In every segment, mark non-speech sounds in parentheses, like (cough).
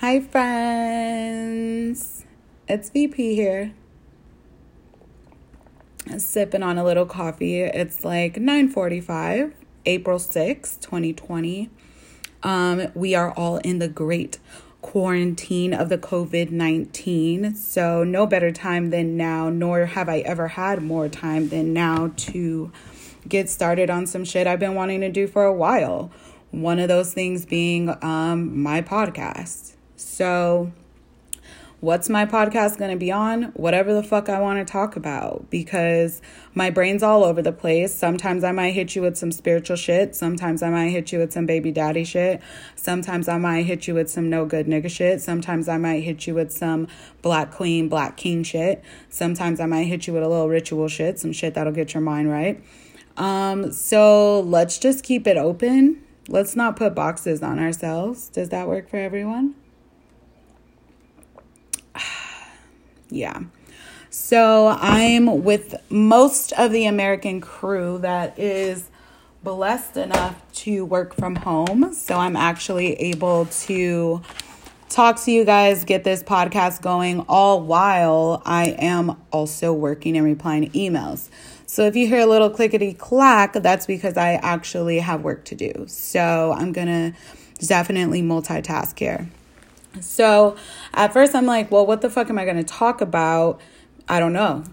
Hi, friends. It's VP here. Sipping on a little coffee. It's like 9:45, April 6, 2020. Um, we are all in the great quarantine of the COVID 19. So, no better time than now, nor have I ever had more time than now to get started on some shit I've been wanting to do for a while. One of those things being um, my podcast. So, what's my podcast going to be on? Whatever the fuck I want to talk about because my brain's all over the place. Sometimes I might hit you with some spiritual shit. Sometimes I might hit you with some baby daddy shit. Sometimes I might hit you with some no good nigga shit. Sometimes I might hit you with some black queen, black king shit. Sometimes I might hit you with a little ritual shit, some shit that'll get your mind right. Um, so let's just keep it open. Let's not put boxes on ourselves. Does that work for everyone? Yeah. So I'm with most of the American crew that is blessed enough to work from home. So I'm actually able to talk to you guys, get this podcast going, all while I am also working and replying to emails. So if you hear a little clickety clack, that's because I actually have work to do. So I'm going to definitely multitask here. So at first, I'm like, well, what the fuck am I going to talk about? I don't know.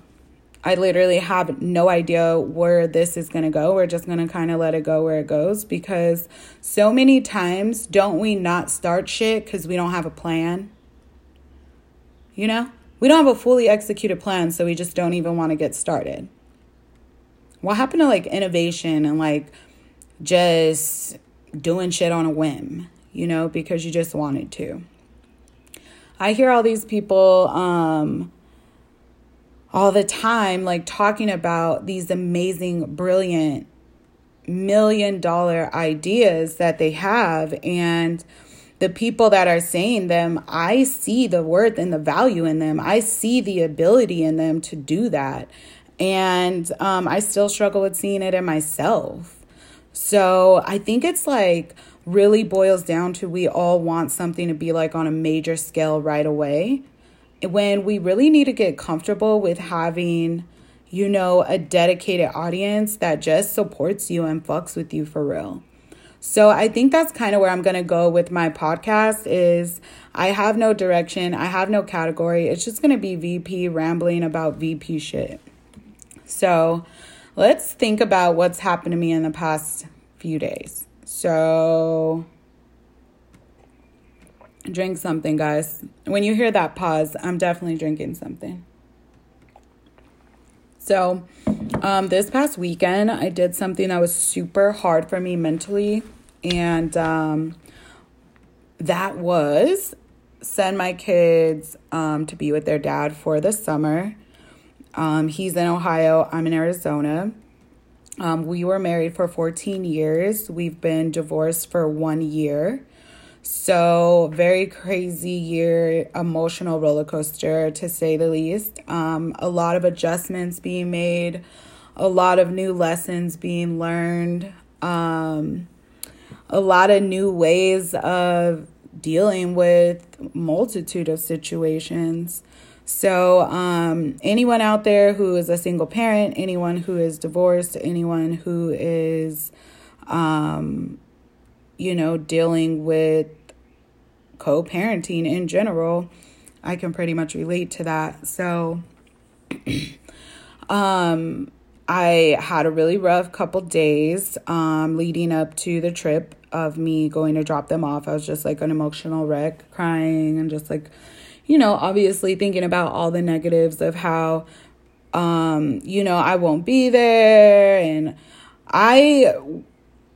I literally have no idea where this is going to go. We're just going to kind of let it go where it goes because so many times don't we not start shit because we don't have a plan? You know? We don't have a fully executed plan, so we just don't even want to get started. What happened to like innovation and like just doing shit on a whim, you know, because you just wanted to? I hear all these people um, all the time, like talking about these amazing, brilliant, million dollar ideas that they have. And the people that are saying them, I see the worth and the value in them. I see the ability in them to do that. And um, I still struggle with seeing it in myself. So I think it's like, really boils down to we all want something to be like on a major scale right away. When we really need to get comfortable with having, you know, a dedicated audience that just supports you and fucks with you for real. So I think that's kind of where I'm going to go with my podcast is I have no direction, I have no category. It's just going to be VP rambling about VP shit. So, let's think about what's happened to me in the past few days. So drink something, guys. When you hear that pause, I'm definitely drinking something. So, um, this past weekend, I did something that was super hard for me mentally, and um, that was send my kids um, to be with their dad for the summer. Um, he's in Ohio, I'm in Arizona. Um, we were married for 14 years. We've been divorced for one year. So, very crazy year, emotional roller coaster to say the least. Um, a lot of adjustments being made, a lot of new lessons being learned, um, a lot of new ways of dealing with multitude of situations. So, um, anyone out there who is a single parent, anyone who is divorced, anyone who is, um, you know, dealing with co parenting in general, I can pretty much relate to that. So, (clears throat) um, I had a really rough couple days um, leading up to the trip of me going to drop them off. I was just like an emotional wreck, crying and just like you know, obviously thinking about all the negatives of how, um, you know, I won't be there. And I,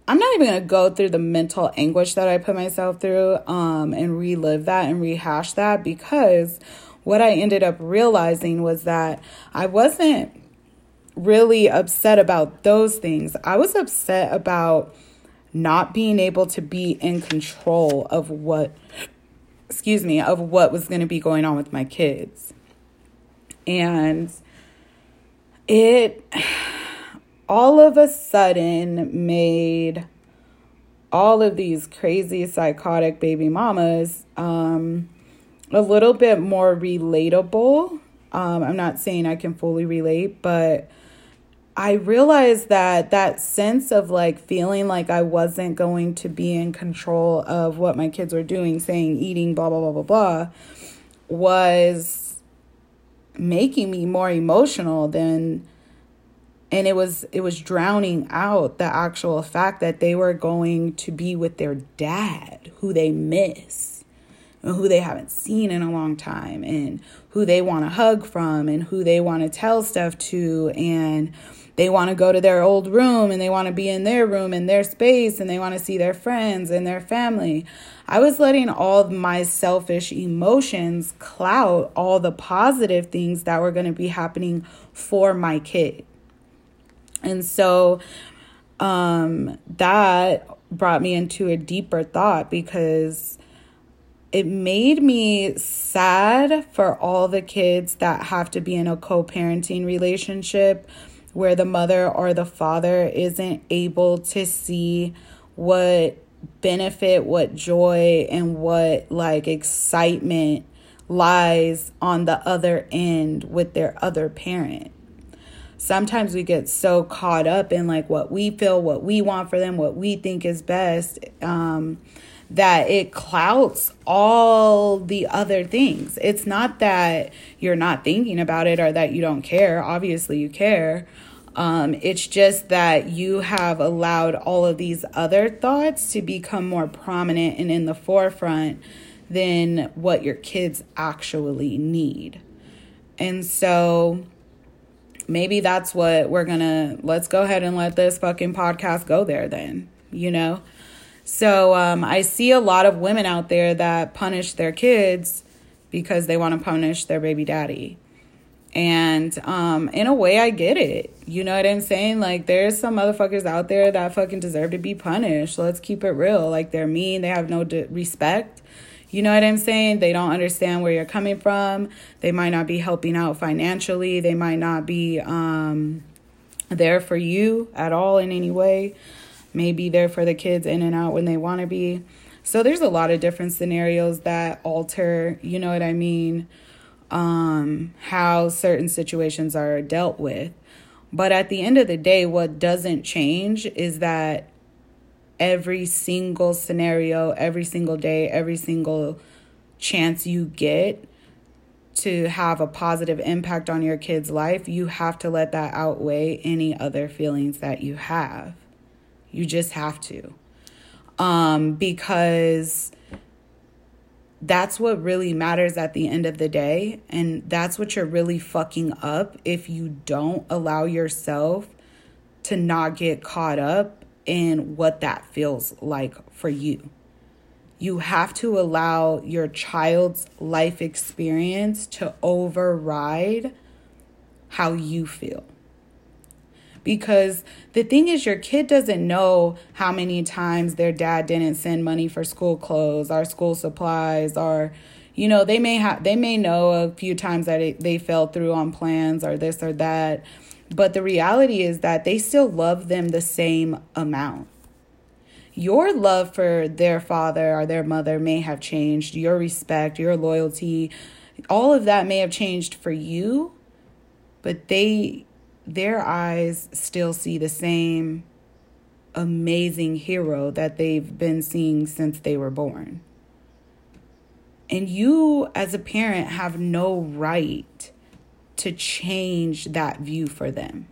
I'm not even going to go through the mental anguish that I put myself through um, and relive that and rehash that because what I ended up realizing was that I wasn't really upset about those things. I was upset about not being able to be in control of what excuse me, of what was going to be going on with my kids. And it all of a sudden made all of these crazy psychotic baby mamas um, a little bit more relatable. Um, I'm not saying I can fully relate, but I realized that that sense of like feeling like I wasn't going to be in control of what my kids were doing, saying, eating, blah, blah, blah, blah, blah, was making me more emotional than and it was it was drowning out the actual fact that they were going to be with their dad who they miss who they haven't seen in a long time and who they want to hug from and who they want to tell stuff to and they want to go to their old room and they want to be in their room in their space and they want to see their friends and their family. I was letting all my selfish emotions cloud all the positive things that were going to be happening for my kid. And so um, that brought me into a deeper thought because it made me sad for all the kids that have to be in a co parenting relationship where the mother or the father isn't able to see what benefit, what joy, and what like excitement lies on the other end with their other parent sometimes we get so caught up in like what we feel, what we want for them, what we think is best, um, that it clouts all the other things. It's not that you're not thinking about it or that you don't care. Obviously, you care. Um, it's just that you have allowed all of these other thoughts to become more prominent and in the forefront than what your kids actually need. And so, maybe that's what we're gonna let's go ahead and let this fucking podcast go there then you know so um, i see a lot of women out there that punish their kids because they want to punish their baby daddy and um, in a way i get it you know what i'm saying like there's some motherfuckers out there that fucking deserve to be punished let's keep it real like they're mean they have no respect you know what I'm saying? They don't understand where you're coming from. They might not be helping out financially. They might not be um, there for you at all in any way. Maybe there for the kids in and out when they want to be. So there's a lot of different scenarios that alter, you know what I mean, um, how certain situations are dealt with. But at the end of the day, what doesn't change is that every single scenario, every single day, every single chance you get to have a positive impact on your kid's life, you have to let that outweigh any other feelings that you have. You just have to. Um, because that's what really matters at the end of the day. And that's what you're really fucking up if you don't allow yourself to not get caught up in what that feels like for you. You have to allow your child's life experience to override how you feel. Because the thing is, your kid doesn't know how many times their dad didn't send money for school clothes or school supplies or you know they may have they may know a few times that it, they fell through on plans or this or that but the reality is that they still love them the same amount. Your love for their father or their mother may have changed, your respect, your loyalty, all of that may have changed for you, but they their eyes still see the same amazing hero that they've been seeing since they were born. And you, as a parent, have no right to change that view for them.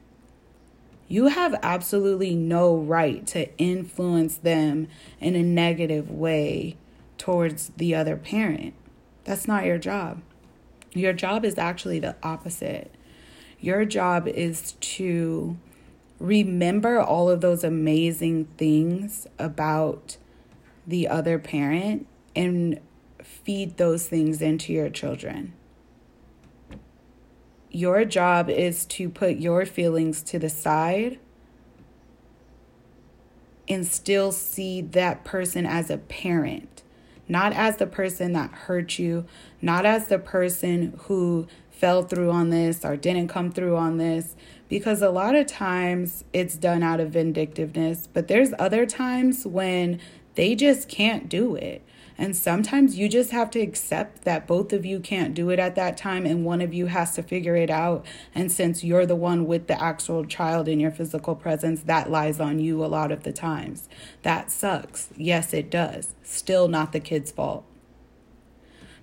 You have absolutely no right to influence them in a negative way towards the other parent. That's not your job. Your job is actually the opposite. Your job is to remember all of those amazing things about the other parent and feed those things into your children. Your job is to put your feelings to the side and still see that person as a parent, not as the person that hurt you, not as the person who fell through on this or didn't come through on this, because a lot of times it's done out of vindictiveness, but there's other times when they just can't do it. And sometimes you just have to accept that both of you can't do it at that time and one of you has to figure it out. And since you're the one with the actual child in your physical presence, that lies on you a lot of the times. That sucks. Yes, it does. Still not the kid's fault.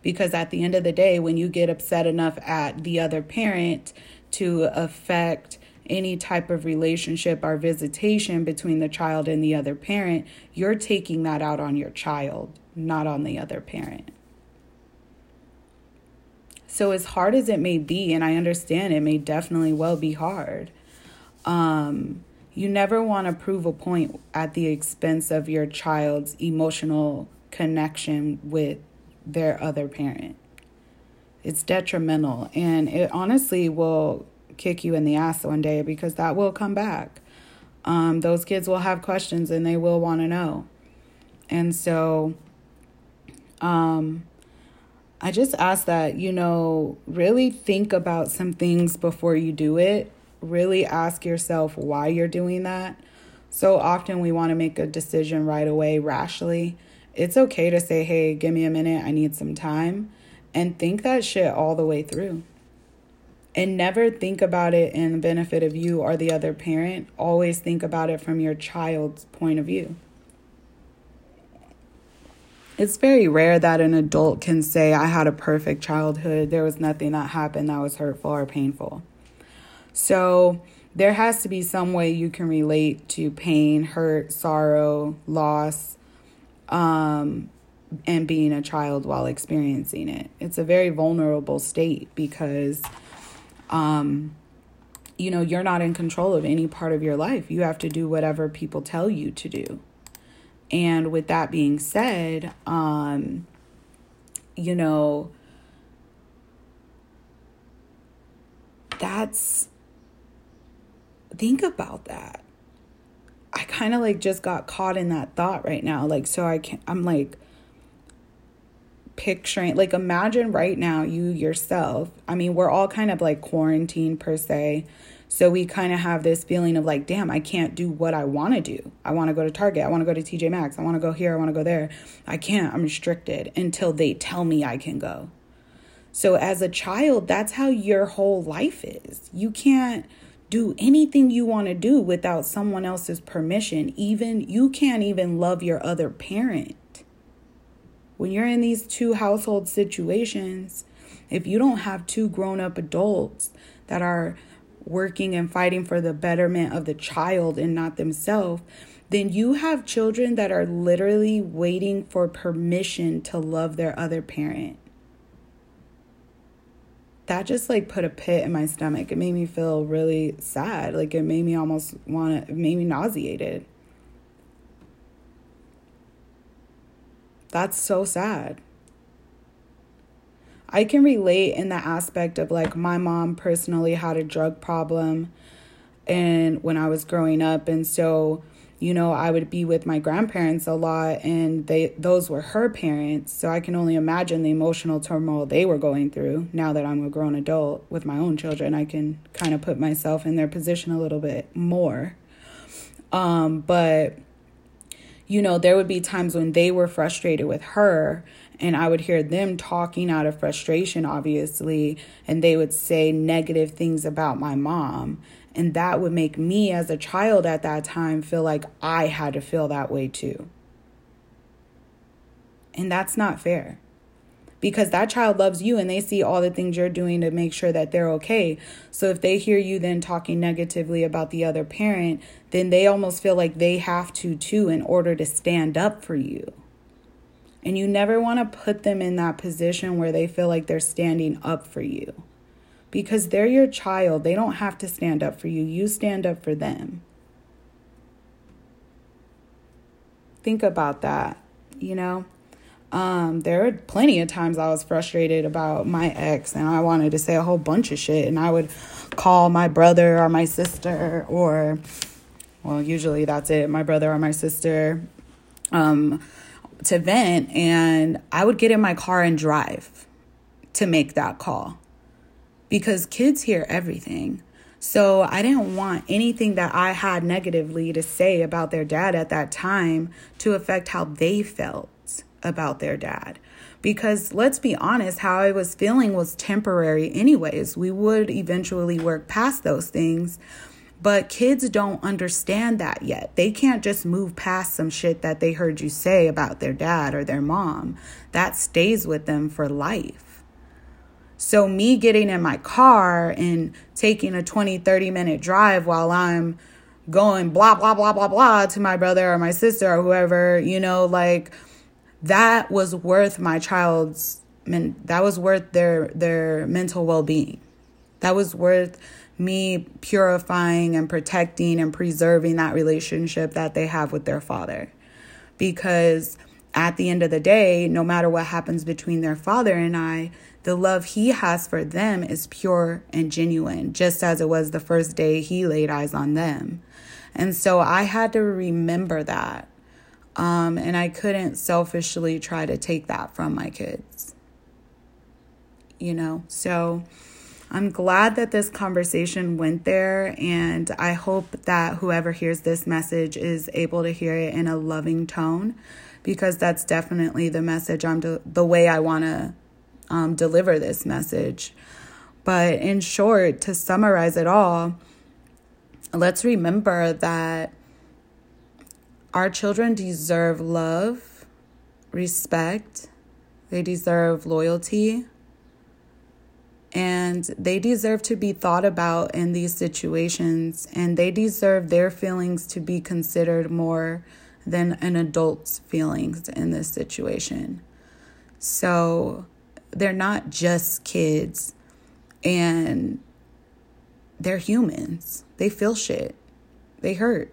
Because at the end of the day, when you get upset enough at the other parent to affect any type of relationship or visitation between the child and the other parent, you're taking that out on your child, not on the other parent. So, as hard as it may be, and I understand it may definitely well be hard, um, you never want to prove a point at the expense of your child's emotional connection with their other parent. It's detrimental and it honestly will kick you in the ass one day because that will come back. Um, those kids will have questions and they will want to know. And so um, I just ask that, you know, really think about some things before you do it. Really ask yourself why you're doing that. So often we want to make a decision right away rashly it's okay to say, hey, give me a minute, I need some time, and think that shit all the way through. And never think about it in the benefit of you or the other parent. Always think about it from your child's point of view. It's very rare that an adult can say, I had a perfect childhood. There was nothing that happened that was hurtful or painful. So, there has to be some way you can relate to pain, hurt, sorrow, loss, um, and being a child while experiencing it. It's a very vulnerable state because, um, you know, you're not in control of any part of your life. You have to do whatever people tell you to do. And with that being said, um, you know, that's think about that I kind of like just got caught in that thought right now. Like, so I can't. I'm like picturing, like, imagine right now you yourself. I mean, we're all kind of like quarantined per se. So we kind of have this feeling of like, damn, I can't do what I want to do. I want to go to Target. I want to go to TJ Maxx. I want to go here. I want to go there. I can't. I'm restricted until they tell me I can go. So as a child, that's how your whole life is. You can't do anything you want to do without someone else's permission. Even you can't even love your other parent. When you're in these two household situations, if you don't have two grown up adults that are working and fighting for the betterment of the child and not themselves, then you have children that are literally waiting for permission to love their other parent that just like put a pit in my stomach. It made me feel really sad. Like it made me almost want to, made me nauseated. That's so sad. I can relate in the aspect of like my mom personally had a drug problem and when I was growing up and so you know, I would be with my grandparents a lot and they those were her parents, so I can only imagine the emotional turmoil they were going through. Now that I'm a grown adult with my own children, I can kind of put myself in their position a little bit more. Um, but you know, there would be times when they were frustrated with her and I would hear them talking out of frustration, obviously, and they would say negative things about my mom. And that would make me, as a child at that time, feel like I had to feel that way too. And that's not fair because that child loves you and they see all the things you're doing to make sure that they're okay. So if they hear you then talking negatively about the other parent, then they almost feel like they have to too in order to stand up for you. And you never want to put them in that position where they feel like they're standing up for you because they're your child. They don't have to stand up for you, you stand up for them. Think about that, you know? Um, there were plenty of times I was frustrated about my ex and I wanted to say a whole bunch of shit, and I would call my brother or my sister, or, well, usually that's it, my brother or my sister, um, to vent, and I would get in my car and drive to make that call because kids hear everything. So I didn't want anything that I had negatively to say about their dad at that time to affect how they felt about their dad. Because let's be honest, how I was feeling was temporary, anyways. We would eventually work past those things. But kids don't understand that yet. They can't just move past some shit that they heard you say about their dad or their mom. That stays with them for life. So, me getting in my car and taking a 20, 30 minute drive while I'm going blah, blah, blah, blah, blah to my brother or my sister or whoever, you know, like that was worth my child's, that was worth their, their mental well being. That was worth me purifying and protecting and preserving that relationship that they have with their father. Because at the end of the day, no matter what happens between their father and I, the love he has for them is pure and genuine, just as it was the first day he laid eyes on them. And so I had to remember that. Um, and I couldn't selfishly try to take that from my kids. You know, so I'm glad that this conversation went there, and I hope that whoever hears this message is able to hear it in a loving tone because that's definitely the message I'm de- the way I want to um, deliver this message. But in short, to summarize it all, let's remember that our children deserve love, respect, they deserve loyalty, and they deserve to be thought about in these situations and they deserve their feelings to be considered more than an adult's feelings in this situation so they're not just kids and they're humans. They feel shit. They hurt.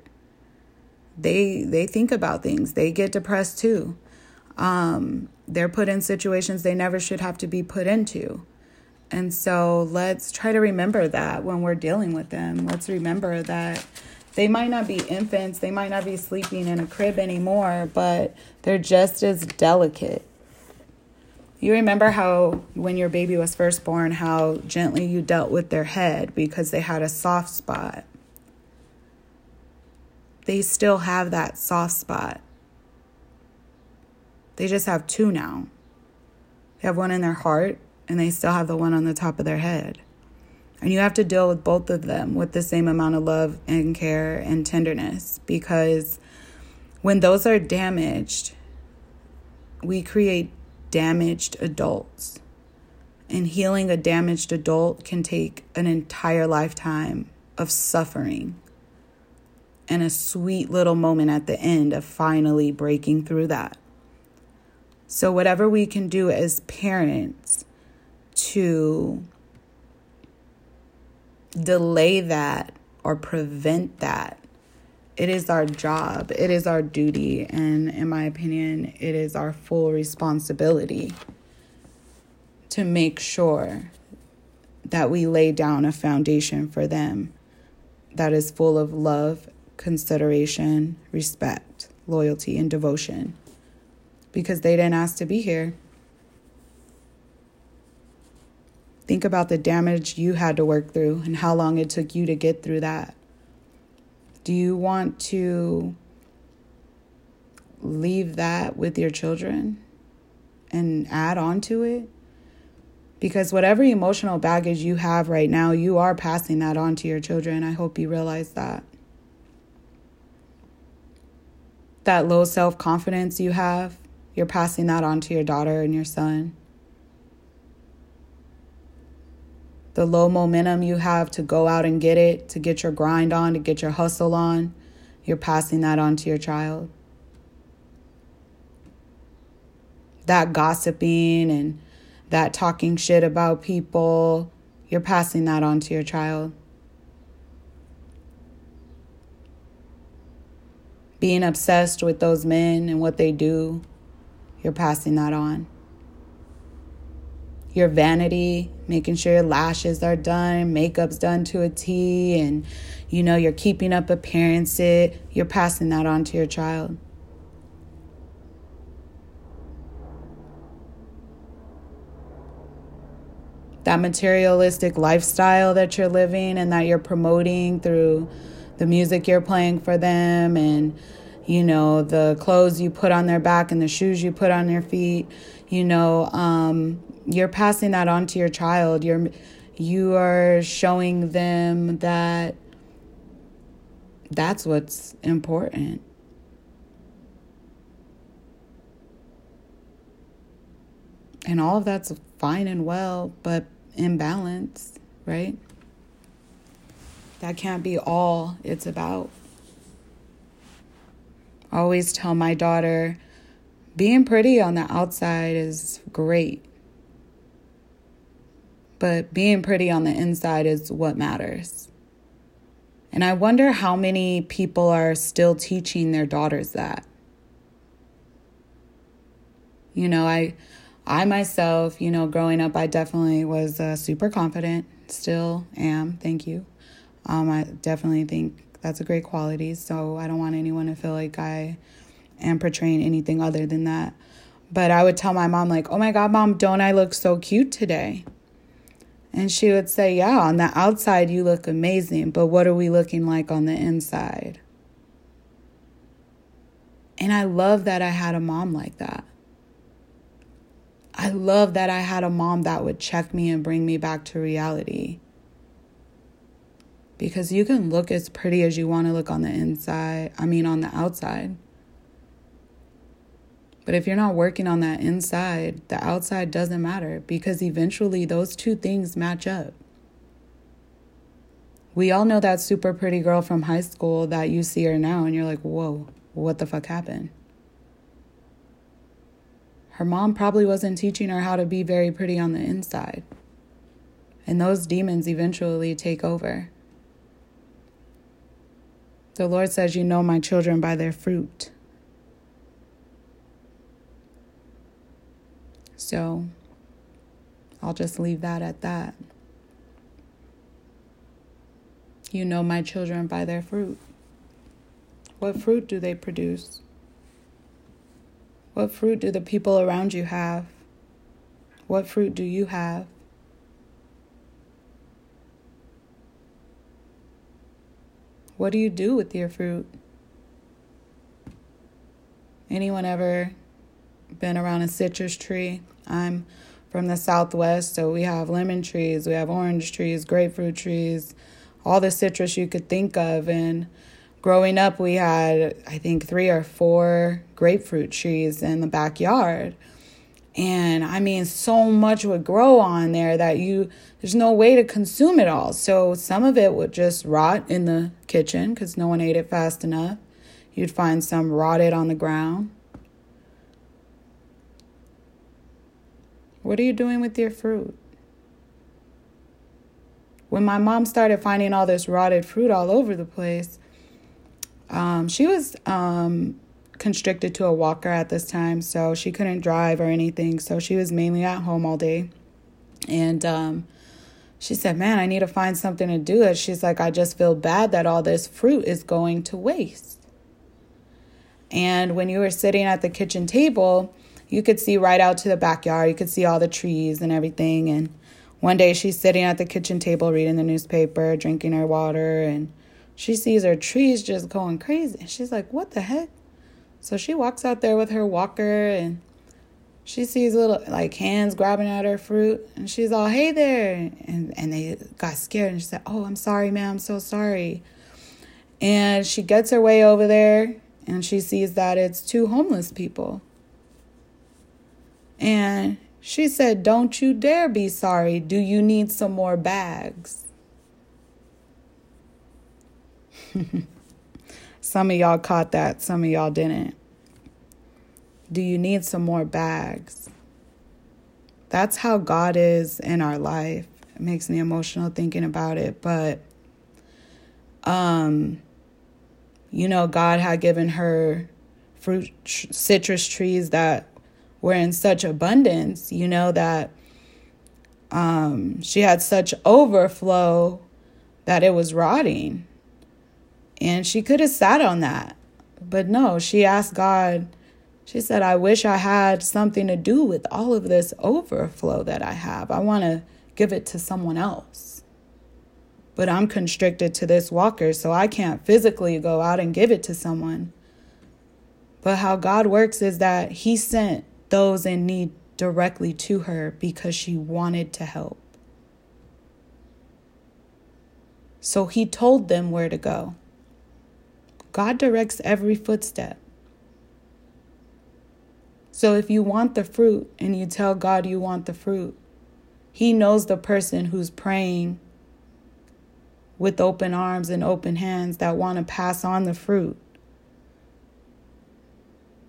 They they think about things. They get depressed too. Um, they're put in situations they never should have to be put into. And so let's try to remember that when we're dealing with them. Let's remember that they might not be infants, they might not be sleeping in a crib anymore, but they're just as delicate. You remember how, when your baby was first born, how gently you dealt with their head because they had a soft spot. They still have that soft spot. They just have two now. They have one in their heart and they still have the one on the top of their head. And you have to deal with both of them with the same amount of love and care and tenderness because when those are damaged, we create damaged adults. And healing a damaged adult can take an entire lifetime of suffering and a sweet little moment at the end of finally breaking through that. So, whatever we can do as parents to delay that or prevent that. It is our job, it is our duty, and in my opinion, it is our full responsibility to make sure that we lay down a foundation for them that is full of love, consideration, respect, loyalty, and devotion because they didn't ask to be here. Think about the damage you had to work through and how long it took you to get through that. Do you want to leave that with your children and add on to it? Because whatever emotional baggage you have right now, you are passing that on to your children. I hope you realize that. That low self confidence you have, you're passing that on to your daughter and your son. The low momentum you have to go out and get it, to get your grind on, to get your hustle on, you're passing that on to your child. That gossiping and that talking shit about people, you're passing that on to your child. Being obsessed with those men and what they do, you're passing that on your vanity, making sure your lashes are done, makeup's done to a T, and you know, you're keeping up appearances, you're passing that on to your child. that materialistic lifestyle that you're living and that you're promoting through the music you're playing for them and you know the clothes you put on their back and the shoes you put on their feet you know um, you're passing that on to your child you're you are showing them that that's what's important and all of that's fine and well but imbalance, right? That can't be all it's about. I always tell my daughter being pretty on the outside is great, but being pretty on the inside is what matters. And I wonder how many people are still teaching their daughters that. You know, I I myself, you know, growing up, I definitely was uh, super confident, still am, thank you. Um, I definitely think that's a great quality, so I don't want anyone to feel like I am portraying anything other than that. But I would tell my mom, like, oh my God, mom, don't I look so cute today? And she would say, yeah, on the outside, you look amazing, but what are we looking like on the inside? And I love that I had a mom like that. I love that I had a mom that would check me and bring me back to reality. Because you can look as pretty as you want to look on the inside, I mean, on the outside. But if you're not working on that inside, the outside doesn't matter because eventually those two things match up. We all know that super pretty girl from high school that you see her now and you're like, whoa, what the fuck happened? her mom probably wasn't teaching her how to be very pretty on the inside. And those demons eventually take over. The Lord says, You know my children by their fruit. So I'll just leave that at that. You know my children by their fruit. What fruit do they produce? What fruit do the people around you have? What fruit do you have? What do you do with your fruit? Anyone ever been around a citrus tree? I'm from the southwest, so we have lemon trees, we have orange trees, grapefruit trees, all the citrus you could think of. And growing up, we had, I think, three or four grapefruit trees in the backyard. And I mean, so much would grow on there that you, there's no way to consume it all. So some of it would just rot in the kitchen because no one ate it fast enough. You'd find some rotted on the ground. What are you doing with your fruit? When my mom started finding all this rotted fruit all over the place, um, she was um, constricted to a walker at this time, so she couldn't drive or anything. So she was mainly at home all day. And um, she said, Man, I need to find something to do. It. she's like, I just feel bad that all this fruit is going to waste. And when you were sitting at the kitchen table, you could see right out to the backyard. You could see all the trees and everything. And one day she's sitting at the kitchen table reading the newspaper, drinking her water, and she sees her trees just going crazy. And she's like, What the heck? So she walks out there with her walker and she sees little like hands grabbing at her fruit and she's all, Hey there and and they got scared and she said, Oh, I'm sorry, ma'am, I'm so sorry. And she gets her way over there and she sees that it's two homeless people. And she said, Don't you dare be sorry. Do you need some more bags? (laughs) some of y'all caught that, some of y'all didn't. Do you need some more bags? That's how God is in our life. It makes me emotional thinking about it, but um you know, God had given her fruit citrus trees that were in such abundance, you know that um she had such overflow that it was rotting. And she could have sat on that. But no, she asked God, she said, I wish I had something to do with all of this overflow that I have. I want to give it to someone else. But I'm constricted to this walker, so I can't physically go out and give it to someone. But how God works is that He sent those in need directly to her because she wanted to help. So He told them where to go. God directs every footstep. So if you want the fruit and you tell God you want the fruit, He knows the person who's praying with open arms and open hands that want to pass on the fruit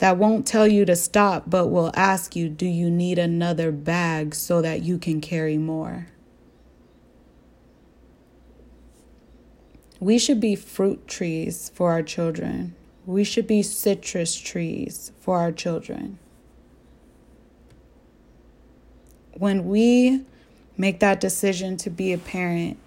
that won't tell you to stop, but will ask you, Do you need another bag so that you can carry more? We should be fruit trees for our children. We should be citrus trees for our children. When we make that decision to be a parent,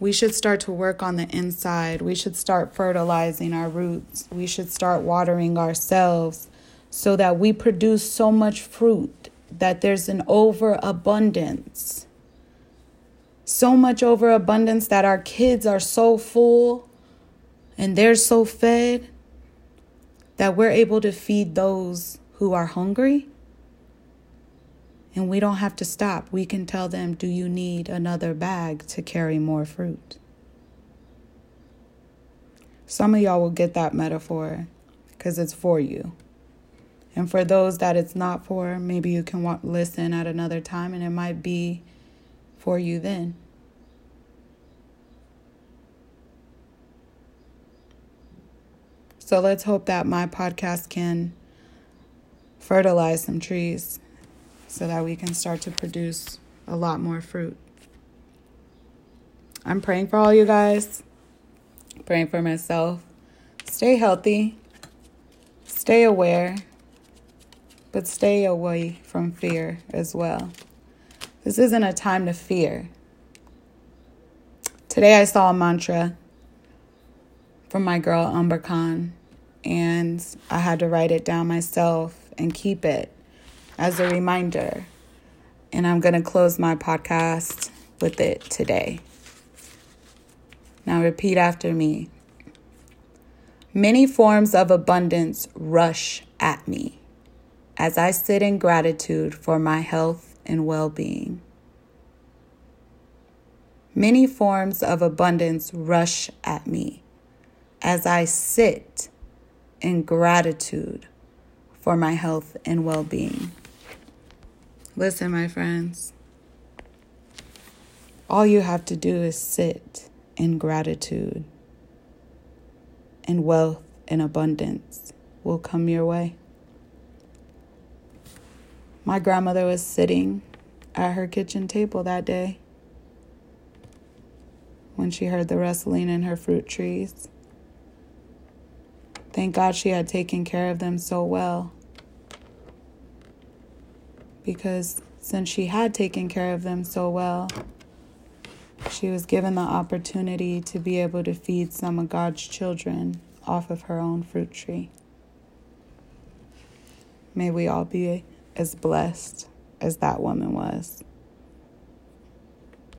we should start to work on the inside. We should start fertilizing our roots. We should start watering ourselves so that we produce so much fruit that there's an overabundance. So much overabundance that our kids are so full and they're so fed that we're able to feed those who are hungry and we don't have to stop. We can tell them, Do you need another bag to carry more fruit? Some of y'all will get that metaphor because it's for you. And for those that it's not for, maybe you can want, listen at another time and it might be for you then. So let's hope that my podcast can fertilize some trees so that we can start to produce a lot more fruit. I'm praying for all you guys, praying for myself. Stay healthy, stay aware, but stay away from fear as well. This isn't a time to fear. Today I saw a mantra from my girl Umber Khan, and I had to write it down myself and keep it as a reminder. And I'm going to close my podcast with it today. Now, repeat after me. Many forms of abundance rush at me as I sit in gratitude for my health and well being. Many forms of abundance rush at me as I sit in gratitude for my health and well being. Listen, my friends, all you have to do is sit in gratitude, and wealth and abundance will come your way. My grandmother was sitting at her kitchen table that day when she heard the rustling in her fruit trees. Thank God she had taken care of them so well because since she had taken care of them so well, she was given the opportunity to be able to feed some of God's children off of her own fruit tree. May we all be as blessed as that woman was.